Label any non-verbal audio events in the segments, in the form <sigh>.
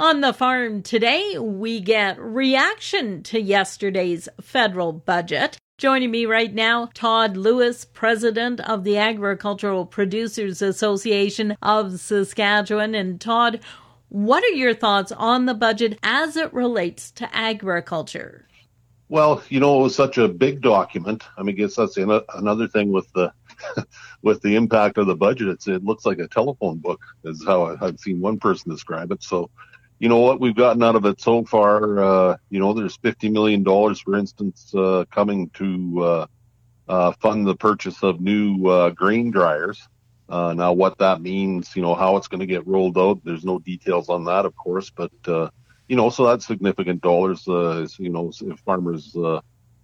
On the farm today, we get reaction to yesterday's federal budget. Joining me right now, Todd Lewis, president of the Agricultural Producers Association of Saskatchewan. And Todd, what are your thoughts on the budget as it relates to agriculture? Well, you know, it was such a big document. I mean, I guess that's another thing with the <laughs> with the impact of the budget. It's, it looks like a telephone book, is how I've seen one person describe it. So, you know what we've gotten out of it so far. Uh, you know, there's fifty million dollars, for instance, uh, coming to uh, uh fund the purchase of new uh, grain dryers. Uh, now, what that means, you know, how it's going to get rolled out, there's no details on that, of course, but uh you know, so that's significant dollars. Uh you know, if farmers, uh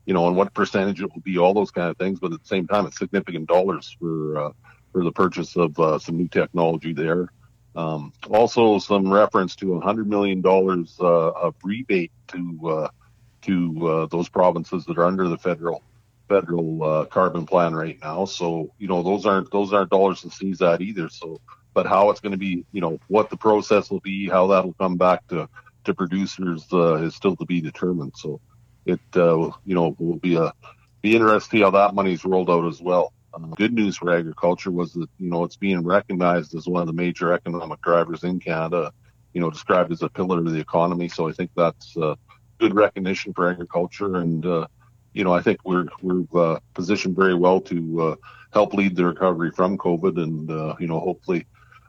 you know, and what percentage it will be, all those kind of things. But at the same time, it's significant dollars for uh for the purchase of some new technology there. Um, also, some reference to $100 million uh, of rebate to uh, to uh, those provinces that are under the federal federal uh, carbon plan right now. So, you know, those aren't those aren't dollars to sneeze at either. So, but how it's going to be, you know, what the process will be, how that'll come back to to producers uh, is still to be determined. So, it uh, you know will be a be interesting how that money's rolled out as well. Um, good news for agriculture was that you know it's being recognized as one of the major economic drivers in Canada. You know, described as a pillar of the economy. So I think that's uh, good recognition for agriculture, and uh, you know I think we're we're uh, positioned very well to uh, help lead the recovery from COVID, and uh, you know hopefully.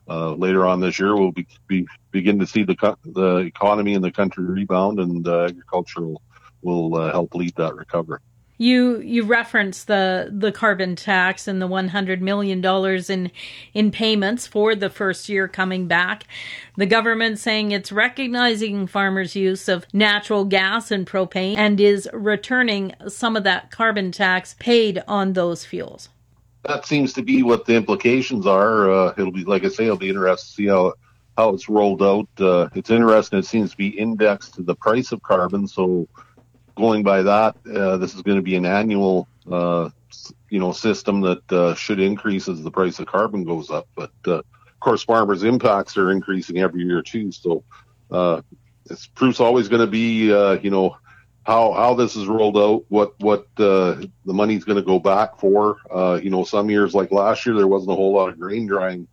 Uh, later on this year, we'll be, be, begin to see the the economy in the country rebound, and agriculture will, will help lead that recovery. You you referenced the the carbon tax and the 100 million dollars in in payments for the first year coming back. The government saying it's recognizing farmers' use of natural gas and propane and is returning some of that carbon tax paid on those fuels. That seems to be what the implications are. Uh, it'll be like I say, it'll be interesting to see how how it's rolled out. Uh, it's interesting. It seems to be indexed to the price of carbon, so going by that, uh, this is going to be an annual, uh, you know, system that uh, should increase as the price of carbon goes up. But uh, of course, farmers' impacts are increasing every year too. So uh, it's proof's always going to be, uh, you know, how how this is rolled out, what what the money's going to go back for. you know, some years like last year, there wasn't a whole lot of grain drying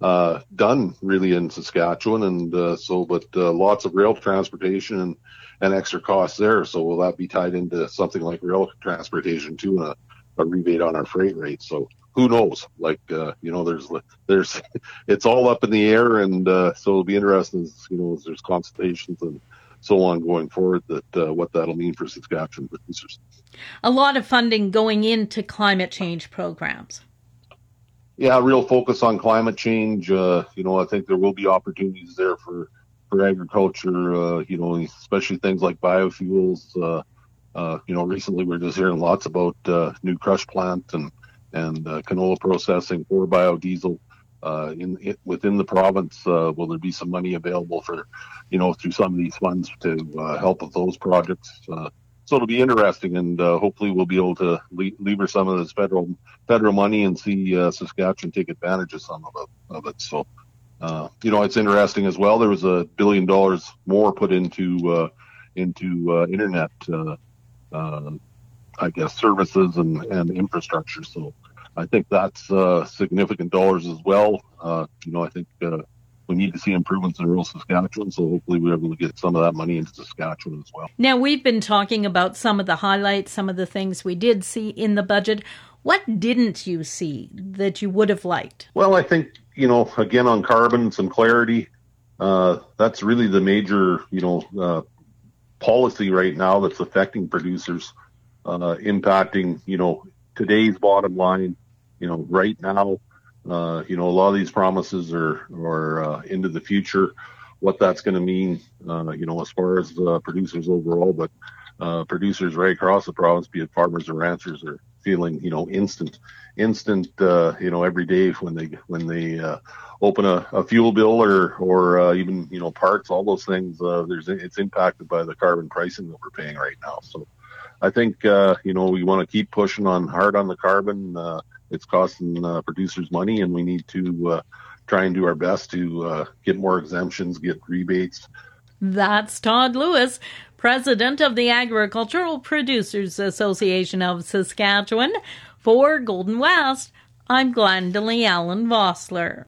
done really in Saskatchewan, and so but lots of rail transportation and an extra costs there. So will that be tied into something like rail transportation too, and a, a rebate on our freight rate? So who knows? Like uh, you know, there's there's <laughs> it's all up in the air, and uh, so it'll be interesting. You know, as there's consultations and so on going forward, that uh, what that'll mean for Saskatchewan producers. A lot of funding going into climate change programs. Yeah, real focus on climate change. Uh, you know, I think there will be opportunities there for for agriculture, uh, you know, especially things like biofuels. Uh, uh, you know, recently we are just hearing lots about uh, new crush plant and and uh, canola processing for biodiesel. In it, within the province, will there be some money available for, you know, through some of these funds to help with those projects? So it'll be interesting, and uh, hopefully we'll be able to le- lever some of this federal federal money and see uh, Saskatchewan take advantage of some of it. Of it. So uh, you know, it's interesting as well. There was a billion dollars more put into uh, into uh, internet, uh, I guess, services and, and infrastructure. So I think that's significant dollars as well. you know, I think we need to see improvements in rural Saskatchewan. So hopefully we're able to get some of that money into Saskatchewan as well. Now we've been talking about some of the highlights, some of the things we did see in the budget. What didn't you see that you would have liked? Well, I think you know, again on carbon, some clarity. Uh, that's really the major, you know, uh, policy right now that's affecting producers, uh, impacting, you know, today's bottom line. You know, right now, uh, you know, a lot of these promises are are uh, into the future. What that's going to mean, uh, you know, as far as producers overall, but producers right across the province, be it farmers or ranchers, are feeling, you know, instant instant, uh, you know, every day when they when they uh, open a, a fuel bill or or uh, even you know parts, all those things. Uh, there's it's impacted by the carbon pricing that we're paying right now. So I think uh, you know we want to keep pushing on hard on the carbon it's costing uh, producers money, and we need to uh, try and do our best to uh, get more exemptions, get rebates. That's Todd Lewis, president of the Agricultural Producers Association of Saskatchewan. For Golden West, I'm Glendalee Allen Vossler.